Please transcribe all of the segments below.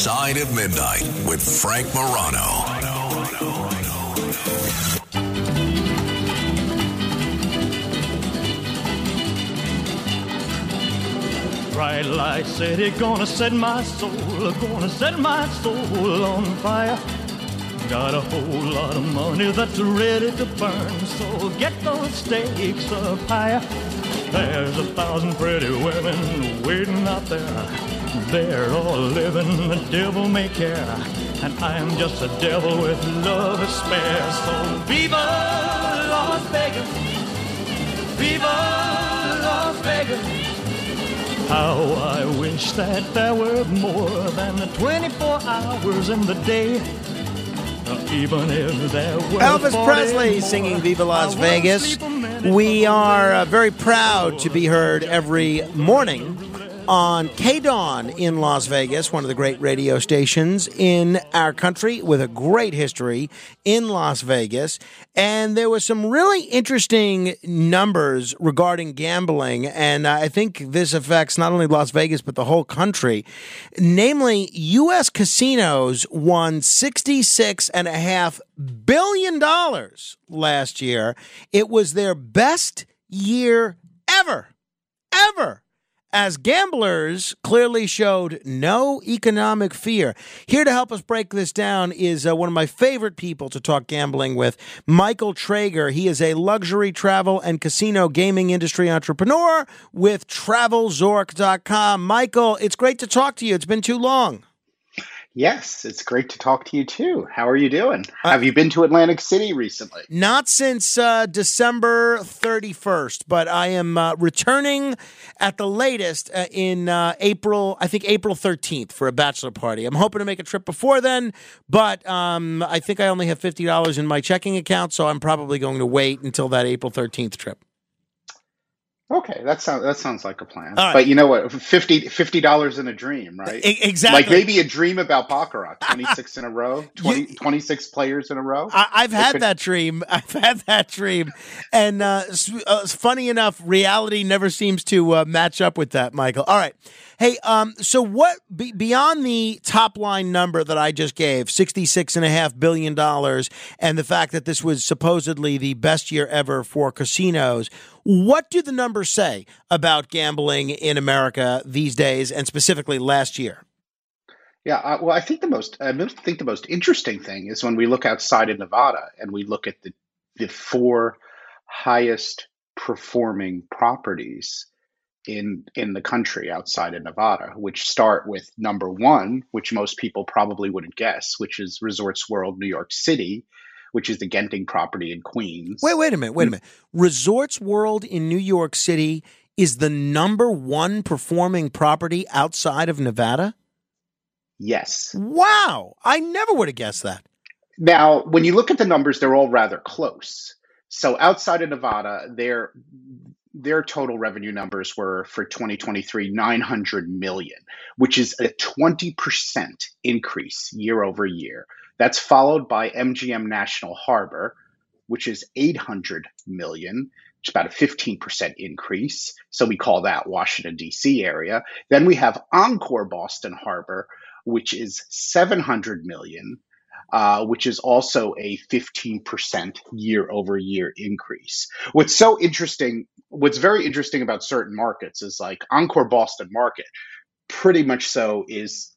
Side of Midnight with Frank Morano. Bright light city gonna set my soul, gonna set my soul on fire. Got a whole lot of money that's ready to burn, so get those stakes up higher. There's a thousand pretty women waiting out there. They're all living the devil may care. And I'm just a devil with love to spare. So viva Las Vegas! Viva Las Vegas! How I wish that there were more than the 24 hours in the day. Even if there were Elvis Presley more, singing Viva Las Vegas. We are uh, very proud to be heard every morning on K Dawn in Las Vegas, one of the great radio stations in our country with a great history in Las Vegas. And there was some really interesting numbers regarding gambling. And I think this affects not only Las Vegas, but the whole country. Namely, U.S. casinos won $66.5 billion last year. It was their best year ever, ever as gamblers clearly showed no economic fear. Here to help us break this down is uh, one of my favorite people to talk gambling with, Michael Trager. He is a luxury travel and casino gaming industry entrepreneur with travelzork.com. Michael, it's great to talk to you. It's been too long. Yes, it's great to talk to you too. How are you doing? Have you been to Atlantic City recently? Not since uh, December 31st, but I am uh, returning at the latest uh, in uh, April, I think April 13th for a bachelor party. I'm hoping to make a trip before then, but um, I think I only have $50 in my checking account, so I'm probably going to wait until that April 13th trip. Okay, that sounds that sounds like a plan. Right. But you know what? 50 dollars in a dream, right? E- exactly. Like maybe a dream about baccarat, twenty six in a row, 20, 26 players in a row. I, I've had could- that dream. I've had that dream, and uh, uh, funny enough, reality never seems to uh, match up with that, Michael. All right, hey, um, so what be, beyond the top line number that I just gave, sixty six and a half billion dollars, and the fact that this was supposedly the best year ever for casinos? What do the numbers say about gambling in America these days, and specifically last year? Yeah, uh, well, I think the most I think the most interesting thing is when we look outside of Nevada and we look at the the four highest performing properties in in the country outside of Nevada, which start with number one, which most people probably wouldn't guess, which is Resorts World New York City, which is the Genting property in Queens. Wait, wait a minute, wait a mm. minute. Resorts World in New York City is the number one performing property outside of Nevada? Yes. Wow. I never would have guessed that. Now, when you look at the numbers, they're all rather close. So outside of Nevada, their their total revenue numbers were for 2023 900 million, which is a 20% increase year over year. That's followed by MGM National Harbor, which is 800 million, which is about a 15% increase. So we call that Washington D.C. area. Then we have Encore Boston Harbor, which is 700 million, uh, which is also a 15% year over year increase. What's so interesting, what's very interesting about certain markets is like Encore Boston Market, pretty much so is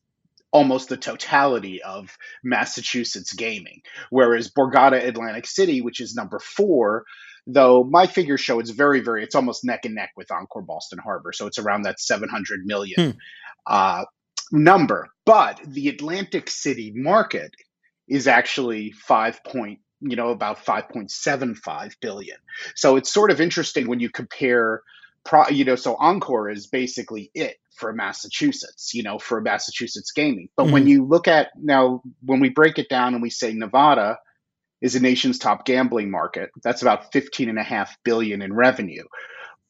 almost the totality of Massachusetts gaming. Whereas Borgata Atlantic City, which is number four, though my figures show it's very, very, it's almost neck and neck with Encore Boston Harbor. So it's around that 700 million uh, number. But the Atlantic City market is actually five point, you know, about 5.75 billion. So it's sort of interesting when you compare, pro, you know, so Encore is basically it for Massachusetts, you know, for Massachusetts gaming. But when mm-hmm. you look at now, when we break it down and we say Nevada is the nation's top gambling market, that's about 15 and a half billion in revenue.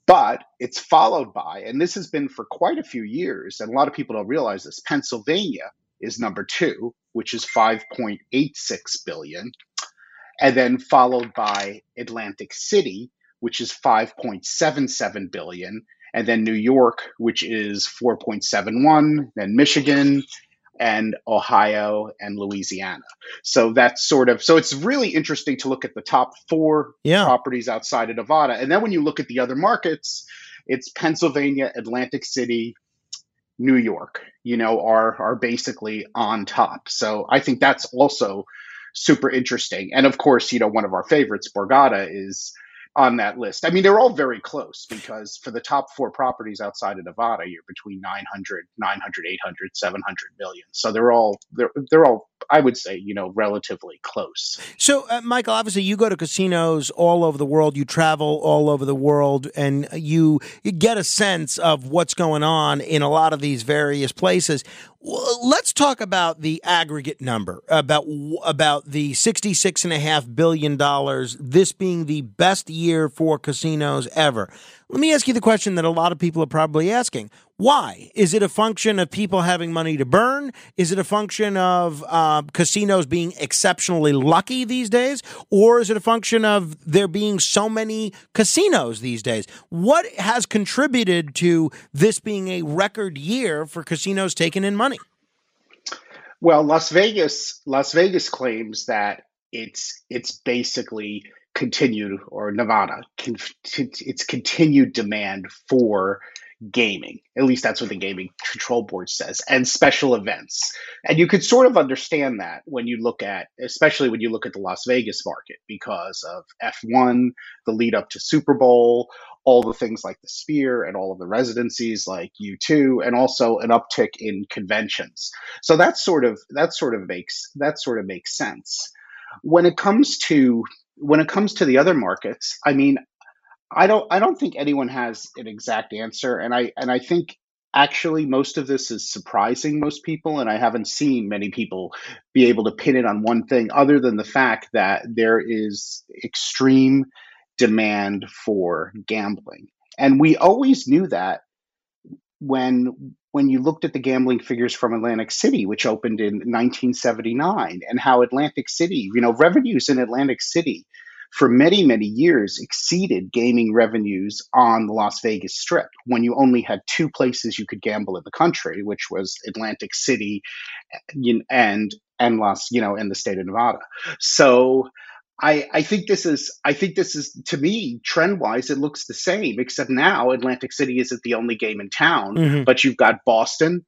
But it's followed by, and this has been for quite a few years, and a lot of people don't realize this, Pennsylvania is number two, which is 5.86 billion, and then followed by Atlantic City, which is 5.77 billion, and then New York, which is 4.71, then Michigan, and Ohio and Louisiana. So that's sort of so it's really interesting to look at the top four Yeah. properties outside of Nevada. And then when you look at the other markets, it's Pennsylvania, Atlantic City, New York, you know, are are basically on top. So I think that's also super interesting. And of course, you know, one of our favorites, Borgata, is on that list. I mean, they're all very close because for the top four properties outside of Nevada, you're between 900, 900, 800, 700 million. So they're all they're they're all I would say, you know, relatively close. So, uh, Michael, obviously, you go to casinos all over the world. You travel all over the world, and you, you get a sense of what's going on in a lot of these various places. Well, let's talk about the aggregate number about about the sixty six and a half billion dollars. This being the best year for casinos ever. Let me ask you the question that a lot of people are probably asking. Why? Is it a function of people having money to burn? Is it a function of uh, casinos being exceptionally lucky these days? Or is it a function of there being so many casinos these days? What has contributed to this being a record year for casinos taking in money? Well, Las Vegas Las Vegas claims that it's it's basically continued or Nevada it's continued demand for gaming. At least that's what the gaming control board says, and special events. And you could sort of understand that when you look at, especially when you look at the Las Vegas market, because of F1, the lead up to Super Bowl, all the things like the Sphere, and all of the residencies like U2, and also an uptick in conventions. So that sort of that sort of makes that sort of makes sense. When it comes to when it comes to the other markets, I mean, I don't I don't think anyone has an exact answer and I and I think actually most of this is surprising most people and I haven't seen many people be able to pin it on one thing other than the fact that there is extreme demand for gambling. And we always knew that when when you looked at the gambling figures from Atlantic City, which opened in 1979, and how Atlantic City, you know, revenues in Atlantic City for many, many years exceeded gaming revenues on the Las Vegas Strip when you only had two places you could gamble in the country, which was Atlantic City eh, and and Las, you know, in the state of Nevada. So I, I think this is I think this is to me trend wise it looks the same except now Atlantic City isn't the only game in town Mhm. but you've got Boston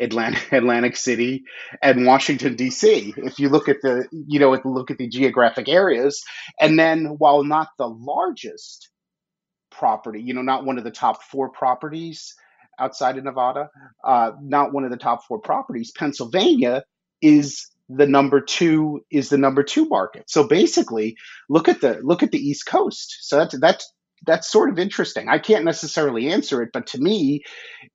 Atlantic, Atlantic City and Washington D.C. If you look at the you know look at the geographic areas and then while not the largest property you know not one of the top four properties outside of Nevada uh, not one of the top four properties Pennsylvania is the number two is the number two market. So basically, look at the look at the East Coast. So that's that's that's sort of interesting. I can't necessarily answer it, but to me,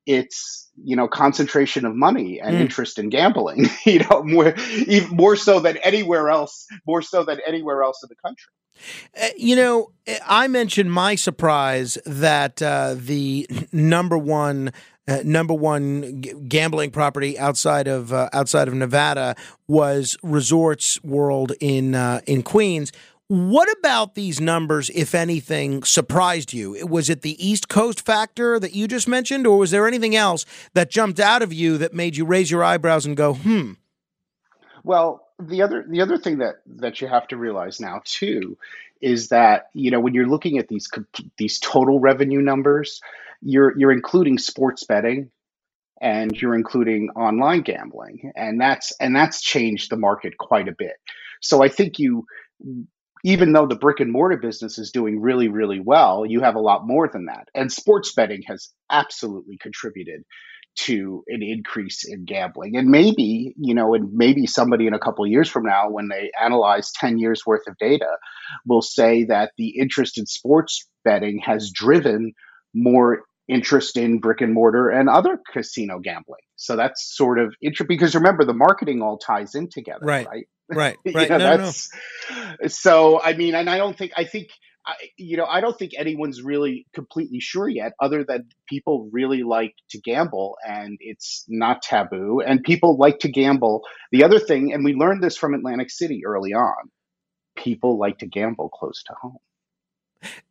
it's you know concentration of money and Mm. interest in gambling. You know more even more so than anywhere else. More so than anywhere else in the country. Uh, You know, I mentioned my surprise that uh, the number one. Uh, number one gambling property outside of uh, outside of Nevada was Resorts World in uh, in Queens. What about these numbers, if anything, surprised you? Was it the East Coast factor that you just mentioned, or was there anything else that jumped out of you that made you raise your eyebrows and go, "Hmm"? Well, the other the other thing that that you have to realize now too is that you know when you're looking at these these total revenue numbers, you're you're including sports betting and you're including online gambling, and that's and that's changed the market quite a bit. So I think you even though the brick and mortar business is doing really really well, you have a lot more than that, and sports betting has absolutely contributed to an increase in gambling. And maybe, you know, and maybe somebody in a couple of years from now, when they analyze 10 years worth of data, will say that the interest in sports betting has driven more interest in brick and mortar and other casino gambling. So that's sort of interesting because remember, the marketing all ties in together, Right. right? Right, You know, no, no, no. so. I mean, and I don't think I think I, you know I don't think anyone's really completely sure yet, other than people really like to gamble and it's not taboo, and people like to gamble. The other thing, and we learned this from Atlantic City early on, people like to gamble close to home.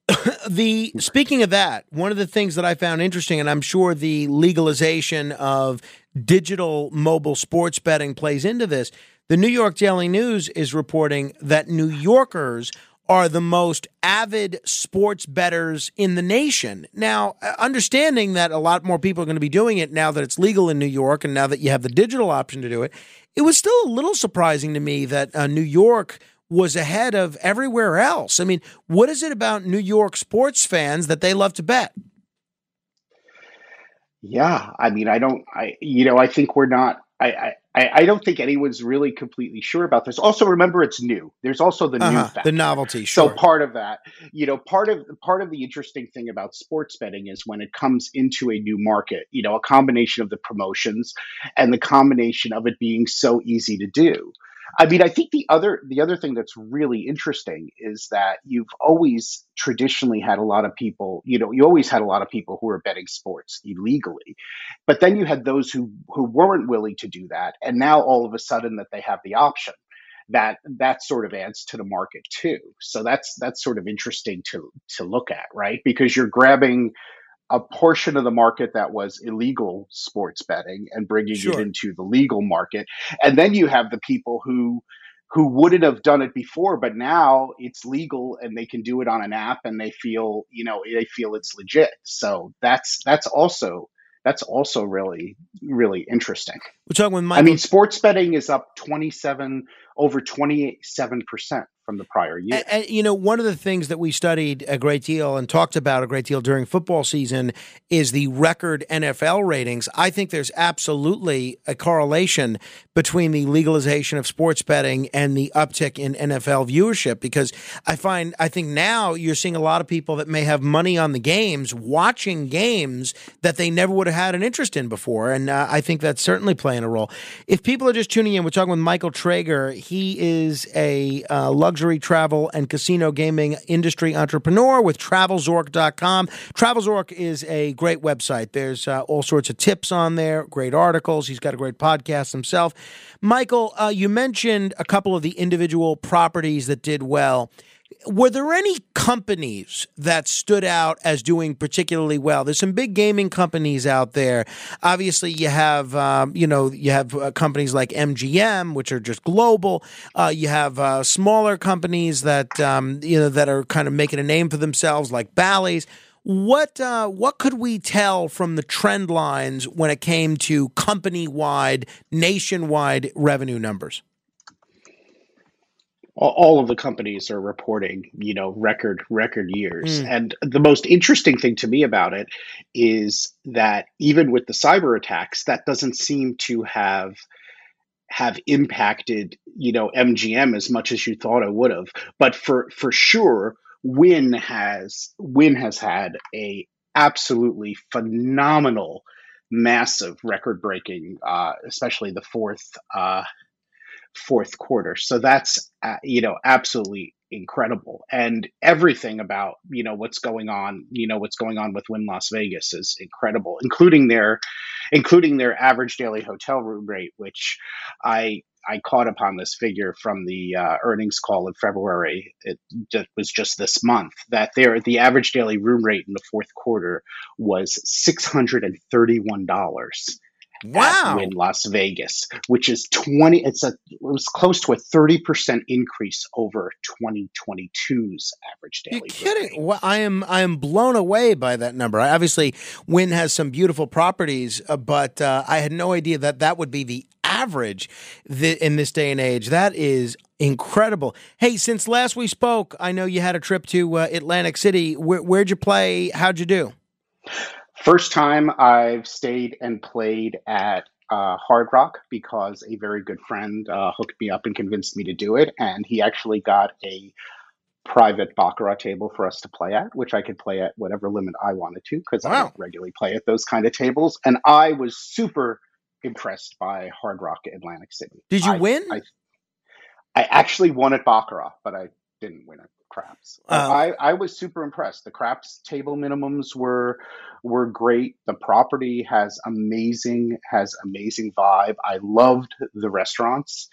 the speaking of that, one of the things that I found interesting, and I'm sure the legalization of digital mobile sports betting plays into this. The New York Daily News is reporting that New Yorkers are the most avid sports bettors in the nation. Now, uh, understanding that a lot more people are going to be doing it now that it's legal in New York and now that you have the digital option to do it, it was still a little surprising to me that uh, New York was ahead of everywhere else. I mean, what is it about New York sports fans that they love to bet? Yeah, I mean, I don't, I, you know, I think we're not, I, I, I don't think anyone's really completely sure about this. Also, remember it's new. There's also the new Uh-huh, factor. the novelty, sure. So part of that, you know, part of part of the interesting thing about sports betting is when it comes into a new market, you know, a combination of the promotions and the combination of it being so easy to do. I mean, I think the other the other thing that's really interesting is that you've always traditionally had a lot of people, you know, you always had a lot of people who were betting sports illegally. But then you had those who who weren't willing to do that, and now all of a sudden that they have the option that that sort of adds to the market too. So that's that's sort of interesting to to look at, right? Because you're grabbing a portion of the market that was illegal sports betting and bringing Sure. it into the legal market, and then you have the people who who wouldn't have done it before, but now it's legal and they can do it on an app and they feel you know they feel it's legit. So that's that's also that's also really really interesting. We're talking with I mean, sports betting is up 27, over 27% from the prior year. And, and, you know, one of the things that we studied a great deal and talked about a great deal during football season is the record NFL ratings. I think there's absolutely a correlation between the legalization of sports betting and the uptick in NFL viewership because I find, I think now you're seeing a lot of people that may have money on the games watching games that they never would have had an interest in before. And uh, I think that's certainly playing a role. If people are just tuning in, we're talking with Michael Trager. He is a uh, luxury travel and casino gaming industry entrepreneur with travelzork.com. Travelzork is a great website. There's uh, all sorts of tips on there, great articles. He's got a great podcast himself. Michael, uh, you mentioned a couple of the individual properties that did well. Were there any companies that stood out as doing particularly well? There's some big gaming companies out there. Obviously, you have um, you know you have uh, companies like MGM, which are just global. Uh, you have uh, smaller companies that um, you know that are kind of making a name for themselves, like Bally's. What uh, what could we tell from the trend lines when it came to company wide, nationwide revenue numbers? All- of the companies are reporting, you know, record record years. Mm. And the most interesting thing to me about it is that even with the cyber attacks, that doesn't seem to have have impacted, you know, MGM as much as you thought it would have. But for for sure, Wynn has Wynn has had a absolutely phenomenal, massive record breaking, uh, especially the fourth. Uh, fourth quarter. So that's uh, you know absolutely incredible, and everything about you know what's going on, you know what's going on with Wynn Las Vegas is incredible, including their including their average daily hotel room rate, which I I caught upon this figure from the uh, earnings call in February. It just, was just this month that their the average daily room rate in the fourth quarter was six hundred and thirty one dollars Wow. Wynn Las Vegas, which is 20 it's a it was close to a 30% increase over 2022's average daily. You're kidding? Well, I am I am blown away by that number. I, obviously, Wynn has some beautiful properties, uh, but uh, I had no idea that that would be the average th- in this day and age. That is incredible. Hey, since last we spoke, I know you had a trip to uh, Atlantic City. Where, where'd you play? How'd you do? First time I've stayed and played at uh, Hard Rock because a very good friend uh, hooked me up and convinced me to do it, and he actually got a private baccarat table for us to play at, which I could play at whatever limit I wanted to because I don't regularly play at those kind of tables, and I was super impressed by Hard Rock Atlantic City. Did you I- win? I, I actually won at baccarat, but I didn't win at craps. Oh. I, I was super impressed. The craps table minimums were were great. The property has amazing has amazing vibe. I loved the restaurants.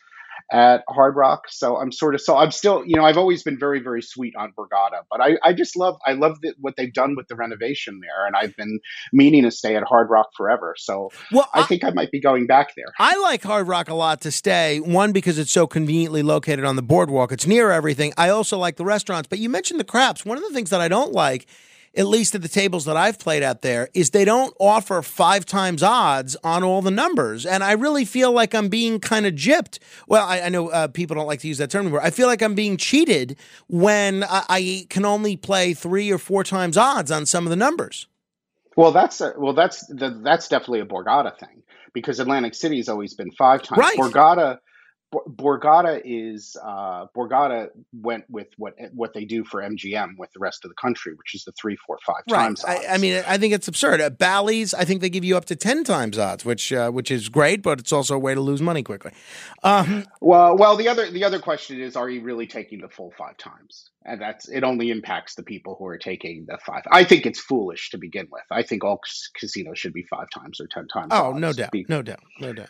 At Hard Rock. So I'm sort of so I'm still you know I've always been very very sweet on Borgata, but I I just love I love the, what they've done with the renovation there, and I've been meaning to stay at Hard Rock forever. So well, I, I think I might be going back there. I like Hard Rock a lot to stay. One because it's so conveniently located on the boardwalk; it's near everything. I also like the restaurants, but you mentioned the craps. One of the things that I don't like at least at the tables that I've played out there, is they don't offer five times odds on all the numbers. And I really feel like I'm being kind of gypped. Well, I, I know uh, people don't like to use that term anymore. I feel like I'm being cheated when I, I, can only play three or four times odds on some of the numbers. Well, that's a, well, that's the, that's definitely a Borgata thing because Atlantic City has always been five times. Right. Borgata Borgata is uh, Borgata went with what what they do for MGM with the rest of the country, which is the three, four, five right. times. I, I, mean, I think it's absurd. At Bally's, I think they give you up to ten times odds, which uh, which is great, but it's also a way to lose money quickly. Um, well, well, the other the other question is, are you really taking the full five times? And that's it. Only impacts the people who are taking the five. I think it's foolish to begin with. I think all casinos should be five times or ten times. Oh, no doubt, no doubt, no doubt.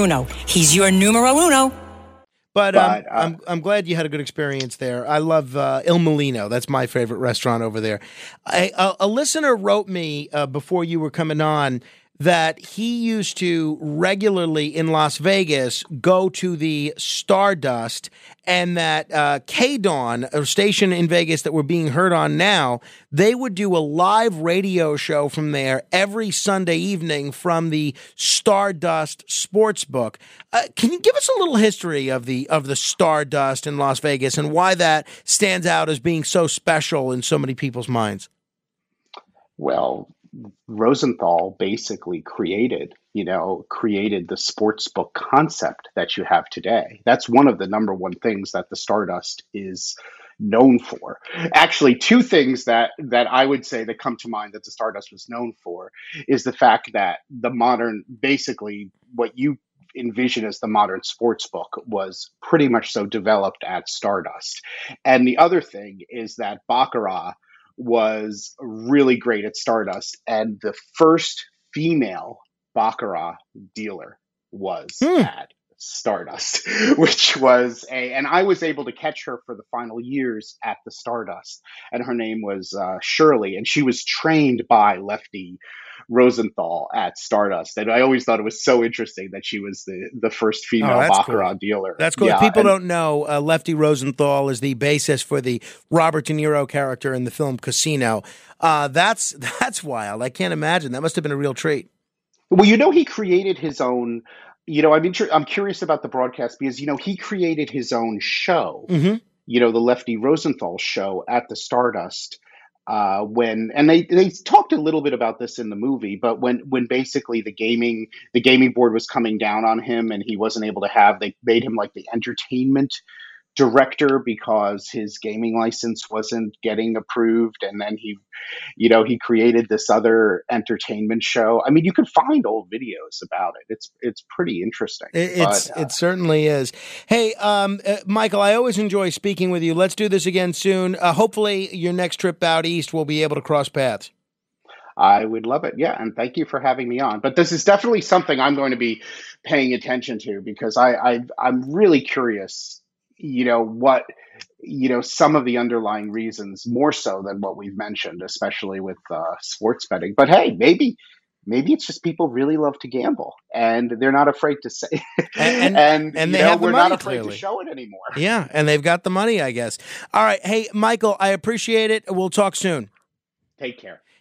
Bruno. He's your numero uno. But, um, but uh, I'm I'm glad you had a good experience there. I love uh, Il Mulino. That's my favorite restaurant over there. I, a, a, listener wrote me uh, before you were coming on that he used to regularly in Las Vegas go to the Stardust, and that uh, K Dawn, a station in Vegas that we're being heard on now, they would do a live radio show from there every Sunday evening from the Stardust Sportsbook. Uh, can you give us a little history of the of the Stardust in Las Vegas and why that stands out as being so special in so many people's minds? Well, Rosenthal basically created, you know, created the sports book concept that you have today. That's one of the number one things that the Stardust is known for. Actually, two things that that I would say that come to mind that the Stardust was known for is the fact that the modern basically what you envision as the modern sports book was pretty much so developed at Stardust. And the other thing is that Baccarat was really great at Stardust, and the first female Baccarat dealer was hmm. at Stardust, which was a, and I was able to catch her for the final years at the Stardust, and her name was uh, Shirley, and she was trained by Lefty Rosenthal at Stardust, and I always thought it was so interesting that she was the the first female oh, Baccarat cool. dealer. That's cool. Yeah, if people and, don't know, uh, Lefty Rosenthal is the basis for the Robert De Niro character in the film Casino. Uh, that's that's wild. I can't imagine. That must have been a real treat. Well, you know, he created his own. You know, I mean, I'm curious about the broadcast because you know he created his own show. Mm-hmm. You know, the Lefty Rosenthal show at the Stardust uh, when and they they talked a little bit about this in the movie, but when when basically the gaming the gaming board was coming down on him and he wasn't able to have they made him like the entertainment director because his gaming license wasn't getting approved and then he you know he created this other entertainment show i mean you can find old videos about it it's it's pretty interesting it's but, uh, it certainly is hey um, uh, michael i always enjoy speaking with you let's do this again soon uh, hopefully your next trip out east we'll be able to cross paths I would love it. Yeah. And thank you for having me on. But this is definitely something I'm going to be paying attention to because I, I I'm really curious you know what you know some of the underlying reasons more so than what we've mentioned especially with uh, sports betting. But hey maybe maybe it's just people really love to gamble and they're not afraid to say and and, and they know, have we're the money, not afraid clearly. to show it anymore. Yeah and they've got the money i guess. All right hey michael i appreciate it. We'll talk soon. Take care